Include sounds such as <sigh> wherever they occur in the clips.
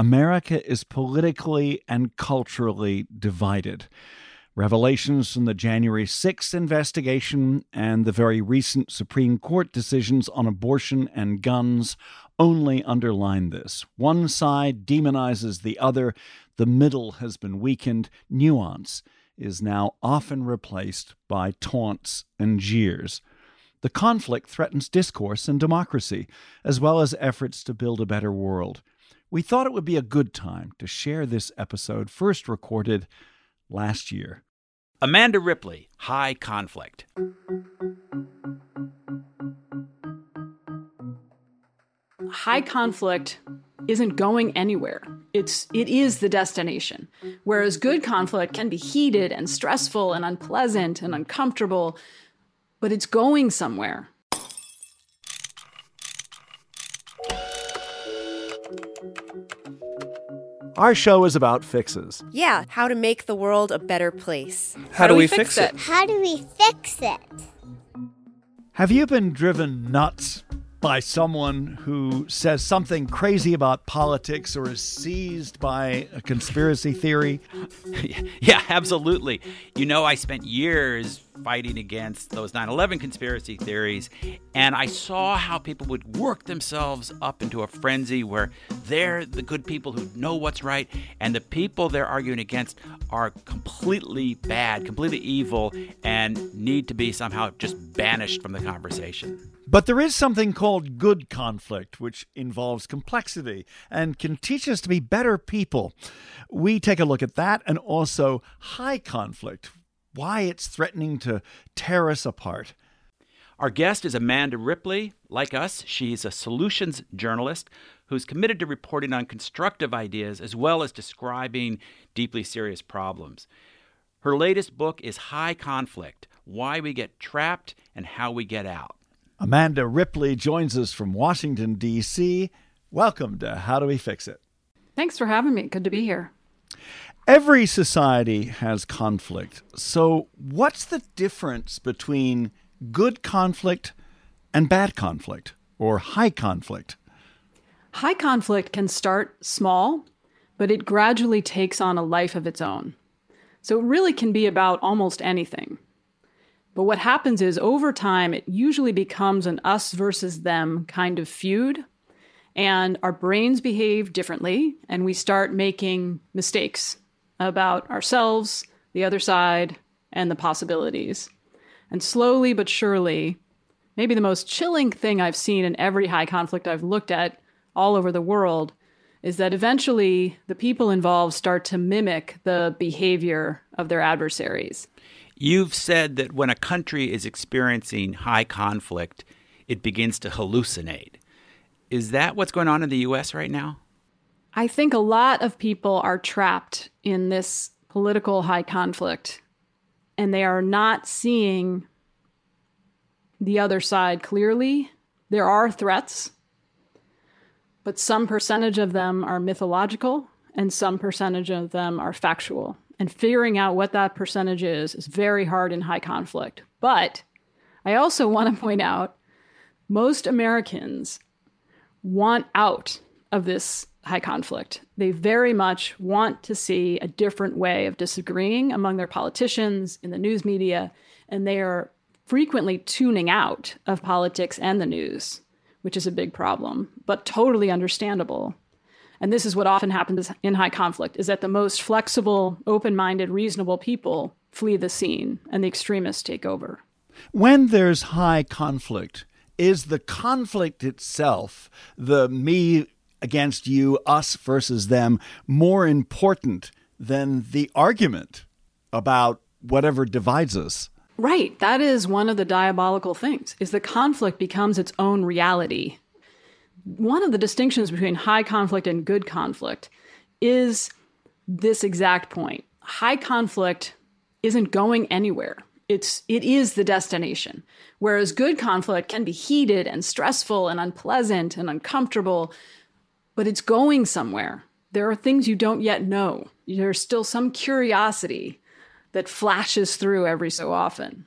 America is politically and culturally divided. Revelations from the January 6th investigation and the very recent Supreme Court decisions on abortion and guns only underline this. One side demonizes the other, the middle has been weakened, nuance is now often replaced by taunts and jeers. The conflict threatens discourse and democracy, as well as efforts to build a better world. We thought it would be a good time to share this episode, first recorded last year. Amanda Ripley, High Conflict. high conflict isn't going anywhere. It's it is the destination. Whereas good conflict can be heated and stressful and unpleasant and uncomfortable, but it's going somewhere. Our show is about fixes. Yeah, how to make the world a better place. How, do we fix it? How do we fix it? Have you been driven nuts by someone who says something crazy about politics or is seized by a conspiracy theory? <laughs> yeah, absolutely. You know, I spent years fighting against those 9 11 conspiracy theories, and I saw how people would work themselves up into a frenzy where they're the good people who know what's right, and the people they're arguing against are completely bad, completely evil, and need to be somehow just banished from the conversation. But there is something called good conflict, which involves complexity and can teach us to be better people. We take a look at that and also high conflict, why it's threatening to tear us apart. Our guest is Amanda Ripley. Like us, she's a solutions journalist who's committed to reporting on constructive ideas as well as describing deeply serious problems. Her latest book is High Conflict Why We Get Trapped and How We Get Out. Amanda Ripley joins us from Washington, D.C. Welcome to How Do We Fix It? Thanks for having me. Good to be here. Every society has conflict. So, what's the difference between good conflict and bad conflict or high conflict? High conflict can start small, but it gradually takes on a life of its own. So it really can be about almost anything. But what happens is over time, it usually becomes an us versus them kind of feud. And our brains behave differently, and we start making mistakes about ourselves, the other side, and the possibilities. And slowly but surely, maybe the most chilling thing I've seen in every high conflict I've looked at all over the world is that eventually the people involved start to mimic the behavior of their adversaries. You've said that when a country is experiencing high conflict, it begins to hallucinate. Is that what's going on in the US right now? I think a lot of people are trapped in this political high conflict and they are not seeing the other side clearly. There are threats, but some percentage of them are mythological and some percentage of them are factual. And figuring out what that percentage is is very hard in high conflict. But I also want to point out most Americans want out of this high conflict. They very much want to see a different way of disagreeing among their politicians in the news media, and they are frequently tuning out of politics and the news, which is a big problem, but totally understandable. And this is what often happens in high conflict is that the most flexible, open-minded, reasonable people flee the scene and the extremists take over. When there's high conflict, is the conflict itself, the me against you, us versus them, more important than the argument about whatever divides us? Right. That is one of the diabolical things is the conflict becomes its own reality. One of the distinctions between high conflict and good conflict is this exact point. High conflict isn't going anywhere. It's it is the destination. Whereas good conflict can be heated and stressful and unpleasant and uncomfortable, but it's going somewhere. There are things you don't yet know. There's still some curiosity that flashes through every so often.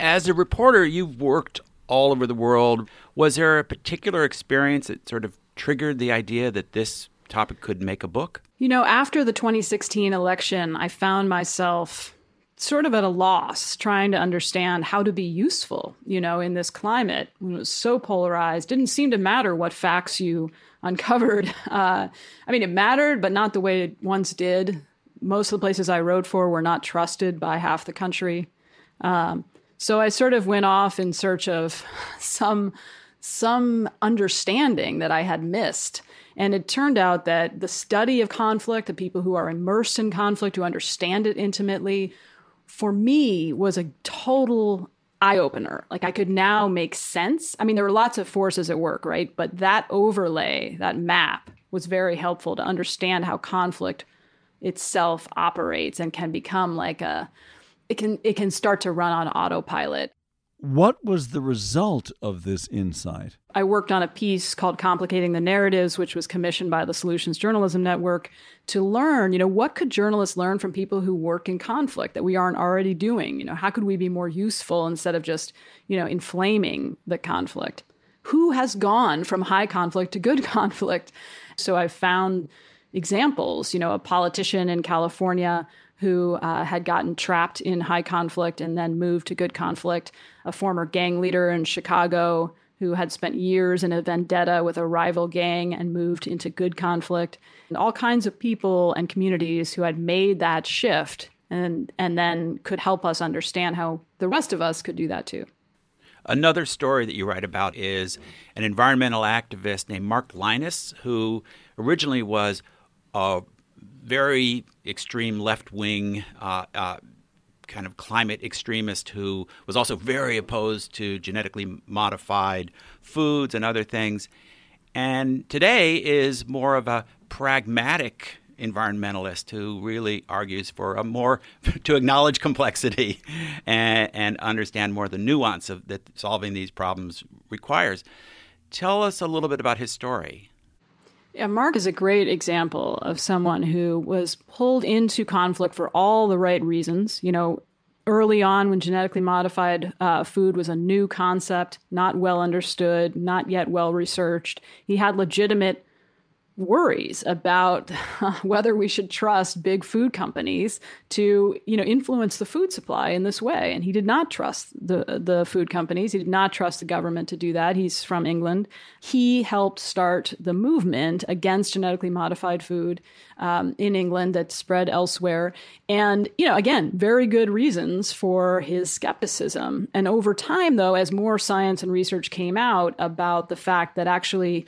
As a reporter, you've worked all over the world. Was there a particular experience that sort of triggered the idea that this topic could make a book? You know, after the 2016 election, I found myself sort of at a loss trying to understand how to be useful, you know, in this climate when it was so polarized. Didn't seem to matter what facts you uncovered. <laughs> Uh, I mean, it mattered, but not the way it once did most of the places I wrote for were not trusted by half the country. Um, so I sort of went off in search of some some understanding that I had missed. And it turned out that the study of conflict, the people who are immersed in conflict, who understand it intimately, for me was a total eye opener. Like I could now make sense. I mean, there were lots of forces at work, right? But that overlay, that map, was very helpful to understand how conflict itself operates and can become like a it can it can start to run on autopilot. What was the result of this insight? I worked on a piece called Complicating the Narratives, which was commissioned by the Solutions Journalism Network to learn, you know, what could journalists learn from people who work in conflict that we aren't already doing? You know, how could we be more useful instead of just, you know, inflaming the conflict? Who has gone from high conflict to good <laughs> conflict? So I found examples. You know, a politician in California who uh, had gotten trapped in high conflict and then moved to good conflict, a former gang leader in Chicago who had spent years in a vendetta with a rival gang and moved into good conflict, and all kinds of people and communities who had made that shift and and then could help us understand how the rest of us could do that too. Another story that you write about is an environmental activist named Mark Lynas, who originally was a very extreme left wing uh, uh, kind of climate extremist who was also very opposed to genetically modified foods and other things. And today is more of a pragmatic environmentalist who really argues for a more <laughs> to acknowledge complexity <laughs> and, and understand more the nuance of that solving these problems requires. Tell us a little bit about his story. Yeah, Mark is a great example of someone who was pulled into conflict for all the right reasons. You know, early on when genetically modified uh, food was a new concept, not well understood, not yet well researched, he had legitimate worries about <laughs> whether we should trust big food companies to you know influence the food supply in this way. And he did not trust the the food companies. He did not trust the government to do that. He's from England. He helped start the movement against genetically modified food um, in England that spread elsewhere. And you know again very good reasons for his skepticism. And over time though as more science and research came out about the fact that actually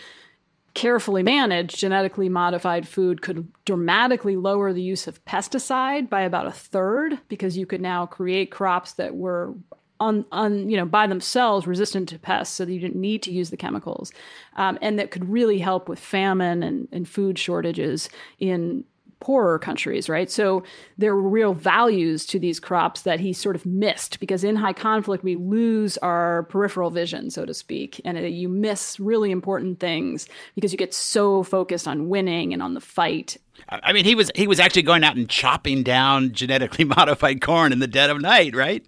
carefully managed genetically modified food could dramatically lower the use of pesticide by about a third because you could now create crops that were on, on you know by themselves resistant to pests so that you didn't need to use the chemicals um, and that could really help with famine and, and food shortages in poorer countries, right? So there were real values to these crops that he sort of missed because in high conflict, we lose our peripheral vision, so to speak, and you miss really important things because you get so focused on winning and on the fight. I mean, he was he was actually going out and chopping down genetically <laughs> modified corn in the dead of night, right?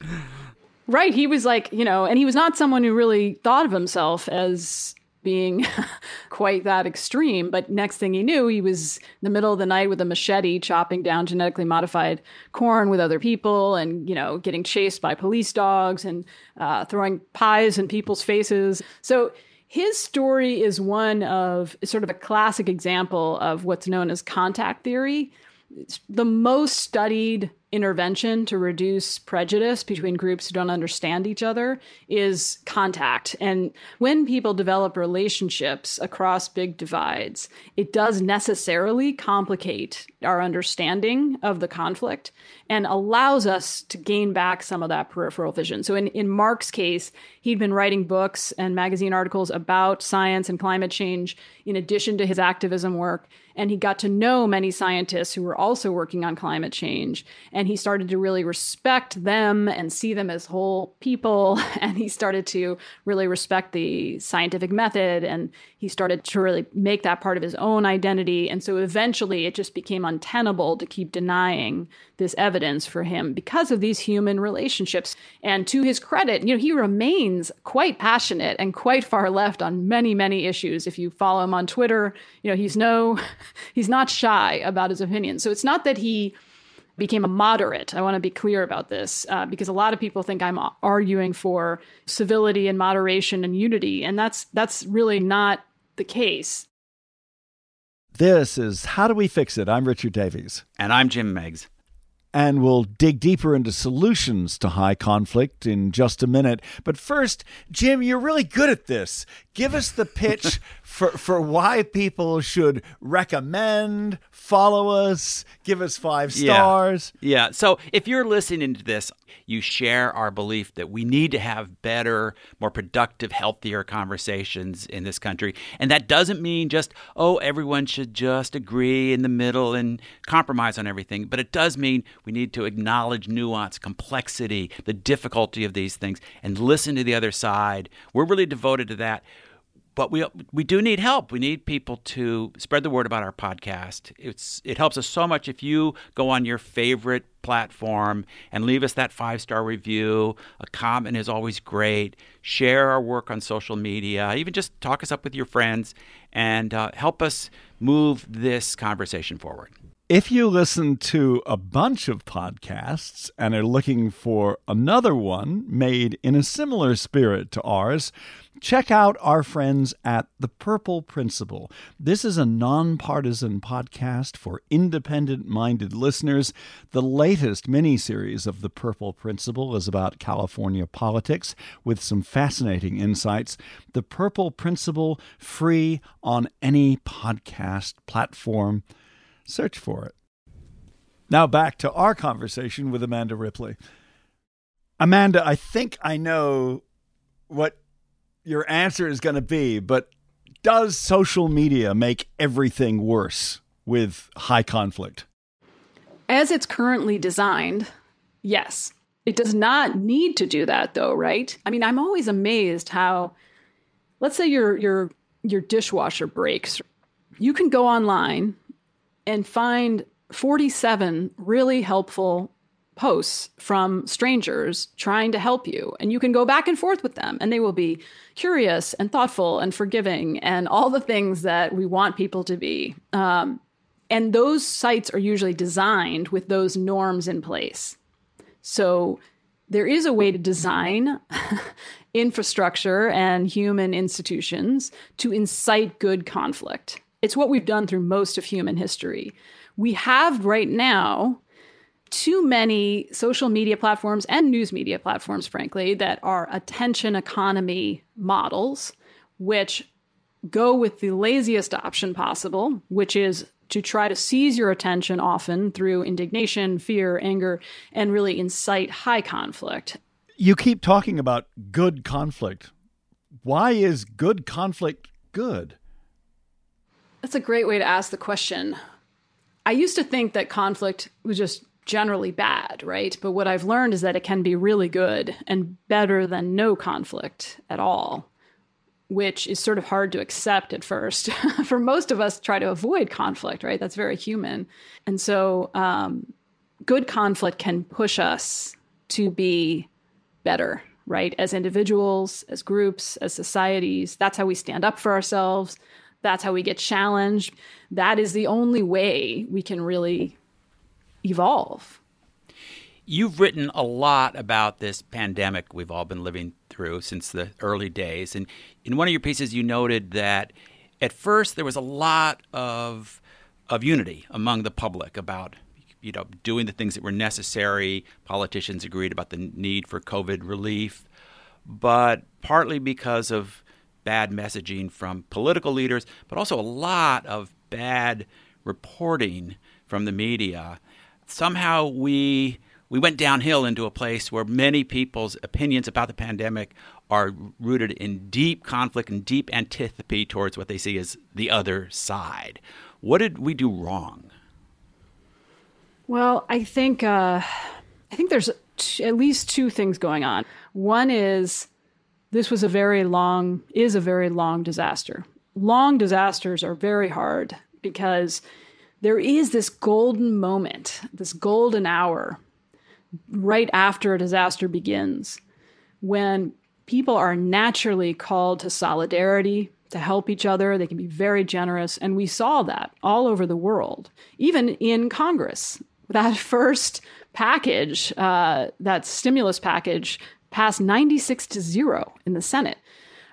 Right. He was like, you know, and he was not someone who really thought of himself as being <laughs> quite that extreme. But next thing he knew, he was in the middle of the night with a machete chopping down genetically modified corn with other people and, you know, getting chased by police dogs and uh, throwing pies in people's faces. So his story is one of sort of a classic example of what's known as contact theory. It's the most studied intervention to reduce prejudice between groups who don't understand each other is contact. And when people develop relationships across big divides, it does necessarily complicate our understanding of the conflict and allows us to gain back some of that peripheral vision. So in, in Mark's case, he'd been writing books and magazine articles about science and climate change in addition to his activism work. And he got to know many scientists who were also working on climate change. And he started to really respect them and see them as whole people. <laughs> And he started to really respect the scientific method. And he started to really make that part of his own identity. And so eventually it just became untenable to keep denying this evidence for him because of these human relationships. And to his credit, you know, he remains quite passionate and quite far left on many, many issues. If you follow him on Twitter, you know, he's no, <laughs> he's not shy about his opinions. So it's not that he became a moderate. I want to be clear about this uh, because a lot of people think I'm arguing for civility and moderation and unity, and that's that's really not the case. This is How Do We Fix It? I'm Richard Davies. And I'm Jim Meigs. and we'll dig deeper into solutions to high conflict in just a minute. But first, Jim, you're really good at this. Give us the pitch for, for why people should recommend, follow us, give us five stars. Yeah. yeah. So if you're listening to this, you share our belief that we need to have better, more productive, healthier conversations in this country. And that doesn't mean just, oh, everyone should just agree in the middle and compromise on everything. But it does mean we need to acknowledge nuance, complexity, the difficulty of these things, and listen to the other side. We're really devoted to that but we we do need help. We need people to spread the word about our podcast. It's it helps us so much if you go on your favorite platform and leave us that five star review. A comment is always great. Share our work on social media. Even just talk us up with your friends and uh, help us move this conversation forward. If you listen to a bunch of podcasts and are looking for another one made in a similar spirit to ours, check out our friends at The Purple Principle. This is a nonpartisan podcast for independent minded listeners. The latest mini-series of The Purple Principle is about California politics with some fascinating insights. The Purple Principle, free on any podcast platform. Search for it. Now back to our conversation with Amanda Ripley. Amanda, I think I know what your answer is going to be, but does social media make everything worse with high conflict? As it's currently designed, yes. It does not need to do that though, right? I mean, I'm always amazed how let's say your your your dishwasher breaks. You can go online and find 47 really helpful posts from strangers trying to help you. And you can go back and forth with them, and they will be curious and thoughtful and forgiving and all the things that we want people to be. Um, and those sites are usually designed with those norms in place. So there is a way to design <laughs> infrastructure and human institutions to incite good conflict. It's what we've done through most of human history. We have right now too many social media platforms and news media platforms, frankly, that are attention economy models, which go with the laziest option possible, which is to try to seize your attention often through indignation, fear, anger, and really incite high conflict. You keep talking about good conflict. Why is good conflict good? That's a great way to ask the question. I used to think that conflict was just generally bad, right? But what I've learned is that it can be really good and better than no conflict at all, which is sort of hard to accept at first. <laughs> For most of us, try to avoid conflict, right? That's very human. And so, um, good conflict can push us to be better right? As individuals, as groups, as societies. That's how we stand up for ourselves. That's how we get challenged. That is the only way we can really evolve. You've written a lot about this pandemic we've all been living through since the early days. And in one of your pieces, you noted that at first there was a lot of, of unity among the public about you know, doing the things that were necessary. Politicians agreed about the need for COVID relief, but partly because of bad messaging from political leaders, but also a lot of bad reporting from the media. Somehow we we went downhill into a place where many people's opinions about the pandemic are rooted in deep conflict and deep antipathy towards what they see as the other side. What did we do wrong? Well, I think uh, I think there's t- at least two things going on. One is this was a very long is a very long disaster. Long disasters are very hard because there is this golden moment, this golden hour right after a disaster begins when people are naturally called to solidarity, to help each other. They can be very generous. And we saw that all over the world, even in Congress that <laughs> first package, uh, that stimulus package, passed 96 to zero in the Senate.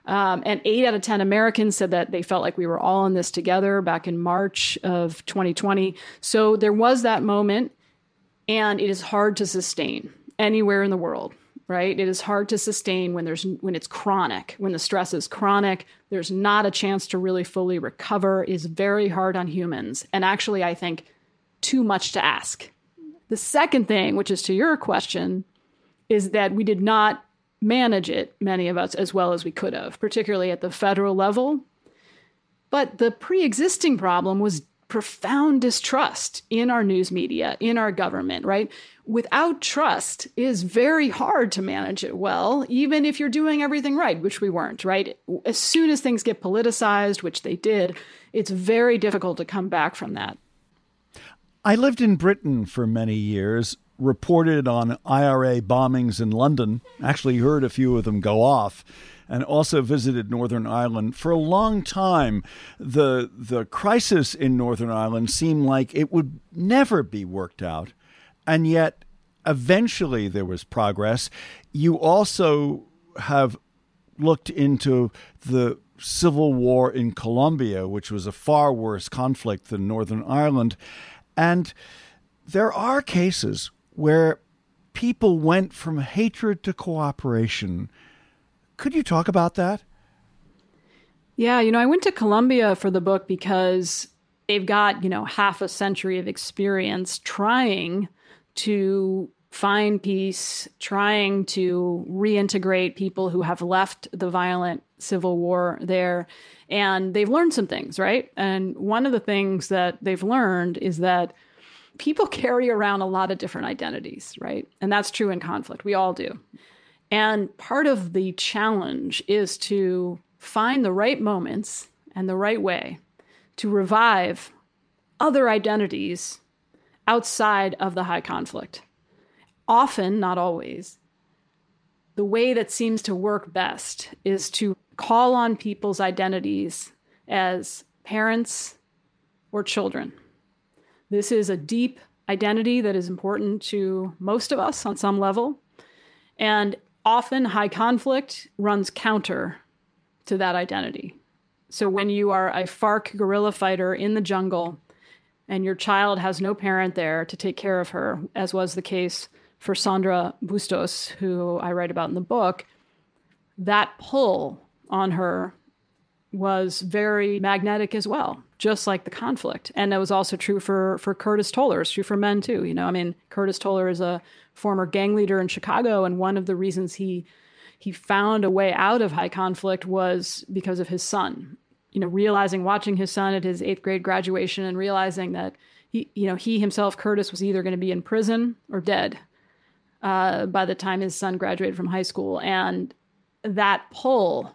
Um, and eight out of 10 Americans said that they felt like we were all in this together back in March of 2020. So there was that moment, and it is hard to sustain anywhere in the world right it is hard to sustain when there's when it's chronic when the stress is chronic there's not a chance to really fully recover is very hard on humans and actually i think too much to ask. The second thing, which is to your question, is that we did not manage it, many of us, as well as we could have, particularly at the federal level. But the pre existing problem was profound distrust in our news media, in our government, right? Without trust, is very hard to manage it well, even if you're doing everything right, which we weren't, right? As soon as things get politicized, which they did, it's very difficult to come back from that. I lived in Britain for many years, reported on IRA bombings in London, actually heard a few of them go off, and also visited Northern Ireland. For a long time, the, the crisis in Northern Ireland seemed like it would never be worked out. And yet, eventually, there was progress. You also have looked into the civil war in Colombia, which was a far worse conflict than Northern Ireland. And there are cases where people went from hatred to cooperation. Could you talk about that? Yeah, you know, I went to Colombia for the book because they've got, you know, half a century of experience trying to find peace, trying to reintegrate people who have left the violent civil war there. And they've learned some things, right? And one of the things that they've learned is that people <laughs> carry around a lot of different identities, right? And that's true in conflict. We all do. And part of the challenge is to find the right moments and the right way to revive other identities outside of the high conflict. Often, not always, the way that seems to work best is to call on people's identities as parents or children. This is a deep identity that is important to most of us on some level. And often high conflict runs counter to that identity. So when you are a FARC guerrilla fighter in the jungle and your child has no parent there to take care of her, as was the case for Sandra Bustos, who I write about in the book, that pull on her was very magnetic as well, just like the conflict. And that was also true for for Curtis Toler. It's true for men too. You know, I mean, Curtis Toler is a former gang leader in Chicago, and one of the reasons he he found a way out of high conflict was because of his son. You know, realizing watching his son at his eighth grade graduation and realizing that he, you know, he himself, Curtis, was either going to be in prison or dead uh, by the time his son graduated from high school, and that pull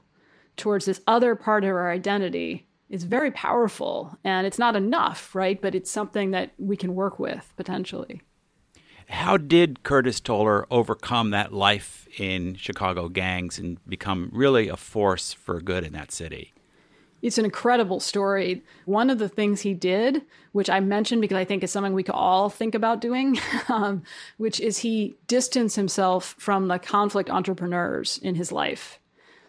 towards this other part of our identity is very powerful and it's not enough, right? But it's something that we can work with potentially. How did Curtis Toler overcome that life in Chicago gangs and become really a force for good in that city? It's an incredible story. One of the things he did, which I mentioned because I think is something we could all think about doing, <laughs> um, which is he distanced himself from the conflict entrepreneurs in his life.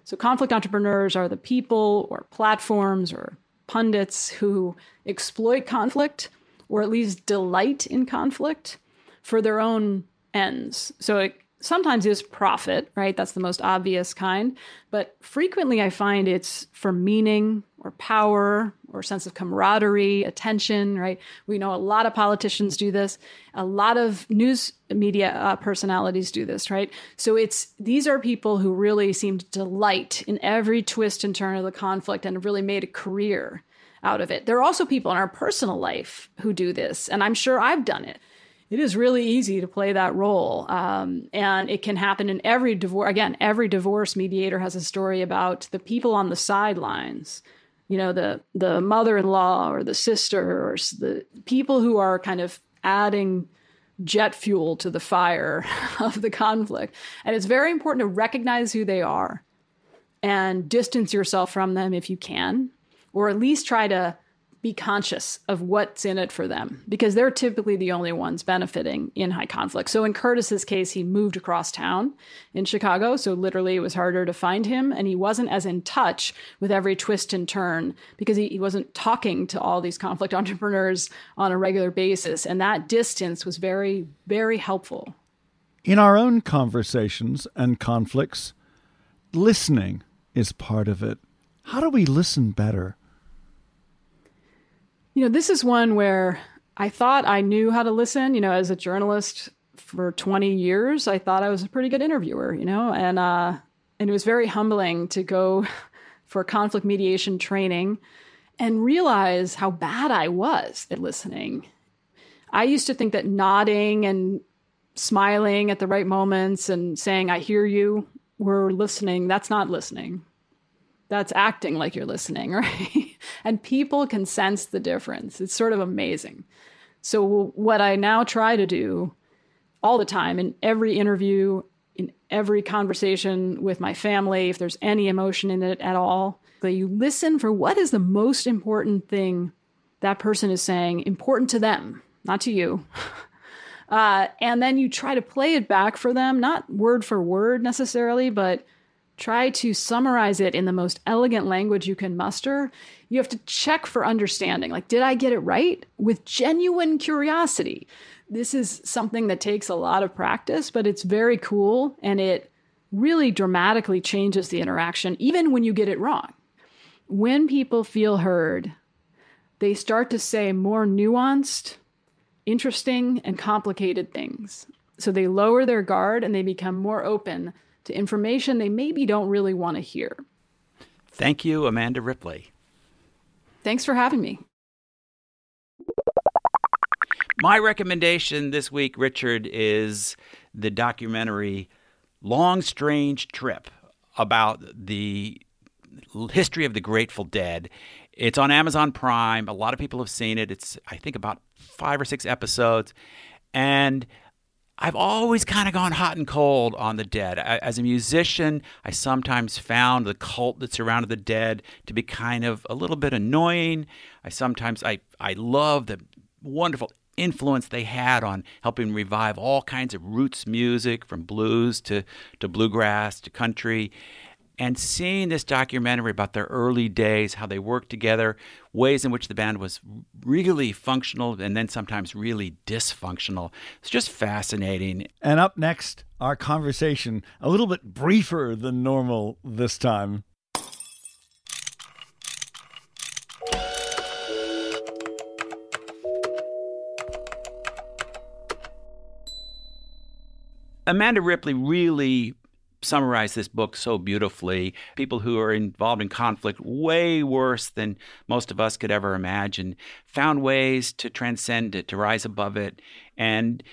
So, conflict entrepreneurs are the people or platforms or pundits who exploit conflict or at least delight in conflict for their own ends. So it sometimes is profit, right? That's the most obvious kind. But frequently I find it's for meaning or power or sense of camaraderie, attention, right? We know a lot of politicians do this. A lot of news media uh, personalities do this, right? So it's these are people who really seem to delight in every twist and turn of the conflict and have really made a career out of it. There are also people in our personal life who do this, and I'm sure I've done it. It is really easy to play that role, um, and it can happen in every divorce. Again, every divorce mediator has a story about the people on the sidelines. You know, the the mother-in-law or the sister or the people who are kind of adding jet fuel to the fire <laughs> of the conflict. And it's very important to recognize who they are and distance yourself from them if you can or at least try to be conscious of what's in it for them because they're typically the only ones benefiting in high conflict. So in Curtis's case, he moved across town in Chicago, so literally it was harder to find him and he wasn't as in touch with every twist and turn because he, he wasn't talking to all these conflict <laughs> entrepreneurs on a regular basis and that distance was very very helpful. In our own conversations and conflicts, listening is part of it. How do we listen better? You know, this is one where I thought I knew how to listen. You know, as a journalist for 20 years, I thought I was a pretty good interviewer, you know, and, uh, and it was very humbling to go <laughs> for conflict mediation training and realize how bad I was at listening. I used to think that nodding and smiling at the right moments and saying, I hear you, were listening. That's not listening that's acting like you're listening, <laughs> right? And people can sense the difference. It's sort of amazing. So, what I now try to do all the time in every interview, in every conversation with my family, if there's any emotion in it at all, that you listen for what is the most important thing that person is saying, important to them, not to you. <laughs> Uh, and then you try to play it back for them, not word for word necessarily, but Try to summarize it in the most elegant language you can muster. You have to check for understanding. Like, did I get it right? With genuine curiosity. This is something that takes a lot of practice, but it's very cool and it really dramatically changes the interaction, even when you get it wrong. When people feel heard, they start to say more nuanced, interesting, and complicated things. So they lower their guard and they become more open to information they maybe don't really want to hear. Thank you, Amanda Ripley. Thanks for having me. My recommendation this week, Richard, is the documentary Long Strange Trip about the history of the Grateful Dead. It's on Amazon Prime. A lot of people have seen it. It's, I think, about five or six episodes. And I've always kind of gone hot and cold on the dead. I, as a musician, I sometimes found the cult that surrounded the dead to be kind of a little bit annoying. I sometimes I I love the wonderful influence they had on helping revive all kinds of roots music from blues to to bluegrass to country and seeing this documentary about their early days, how they worked together, ways in which the band was really functional and then sometimes really dysfunctional. It's just fascinating. And up next, our conversation, a little bit briefer than normal this time. Amanda Ripley really summarize this book so beautifully. People who are involved in conflict way worse than most of us could ever imagine found ways to transcend it, to rise above it. And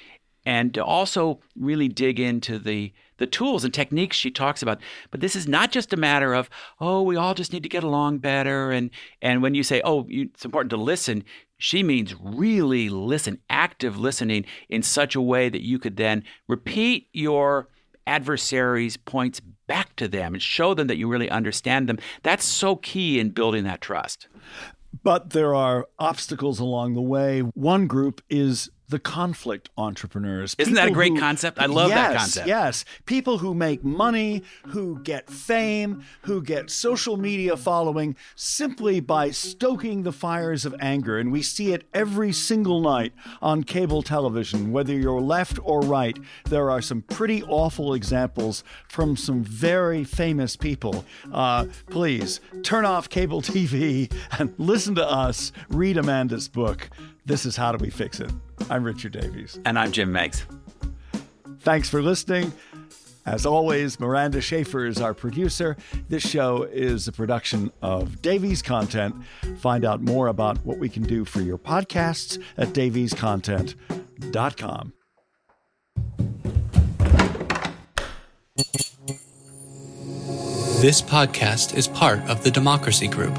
and to also really dig into the the tools and techniques she talks about. But this is not just a matter of oh, we all just need to get along better. And and when you say oh, you, it's important to listen, she means really listen, active listening in such a way that you could then repeat your adversaries' points back to them and show them that you really understand them. That's so key in building that trust. But there are obstacles along the way. One group is the conflict entrepreneurs. Isn't that a great who- concept? I love yes, that concept. Yes. People who make money, who get fame, who get social media following simply by stoking the fires of anger. And we see it every single night on cable television, whether you're left or right. There are some pretty awful examples from some very famous people. Uh, please turn off cable TV <laughs> and listen to us read Amanda's book. This is How Do We Fix It? I'm Richard Davies. And I'm Jim Meigs. Thanks for listening. As always, Miranda Schaefer is our producer. This show is a production of Davies Content. Find out more about what we can do for your podcasts at daviescontent.com. This podcast is part of the Democracy Group.